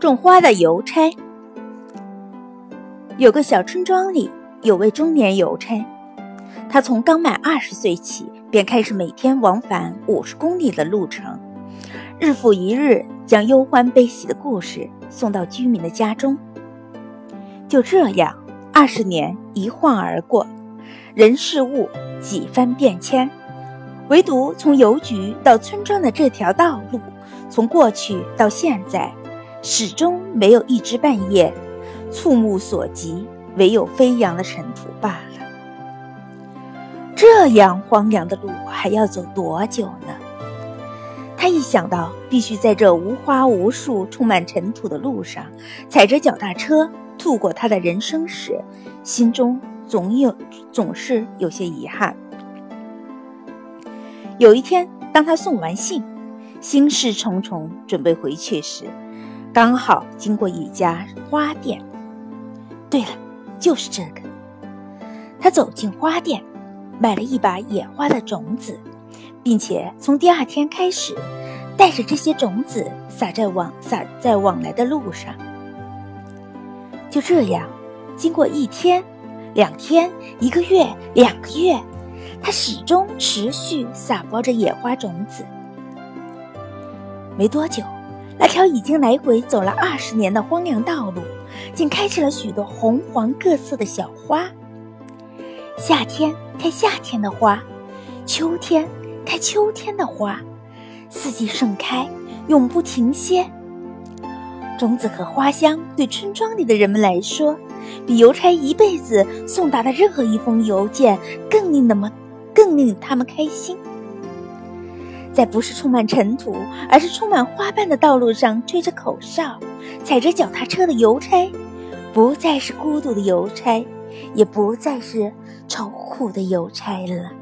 种花的邮差。有个小村庄里有位中年邮差，他从刚满二十岁起便开始每天往返五十公里的路程，日复一日将忧欢悲喜的故事送到居民的家中。就这样，二十年一晃而过，人事物几番变迁，唯独从邮局到村庄的这条道路，从过去到现在。始终没有一枝半叶，触目所及，唯有飞扬的尘土罢了。这样荒凉的路还要走多久呢？他一想到必须在这无花无树、充满尘土的路上，踩着脚踏车度过他的人生时，心中总有总是有些遗憾。有一天，当他送完信，心事重重，准备回去时，刚好经过一家花店，对了，就是这个。他走进花店，买了一把野花的种子，并且从第二天开始，带着这些种子撒在往撒在往来的路上。就这样，经过一天、两天、一个月、两个月，他始终持续撒播着野花种子。没多久。那条已经来回走了二十年的荒凉道路，竟开起了许多红黄各色的小花。夏天开夏天的花，秋天开秋天的花，四季盛开，永不停歇。种子和花香对村庄里的人们来说，比邮差一辈子送达的任何一封邮件更令他们更令他们开心。在不是充满尘土，而是充满花瓣的道路上吹着口哨、踩着脚踏车的邮差，不再是孤独的邮差，也不再是愁苦的邮差了。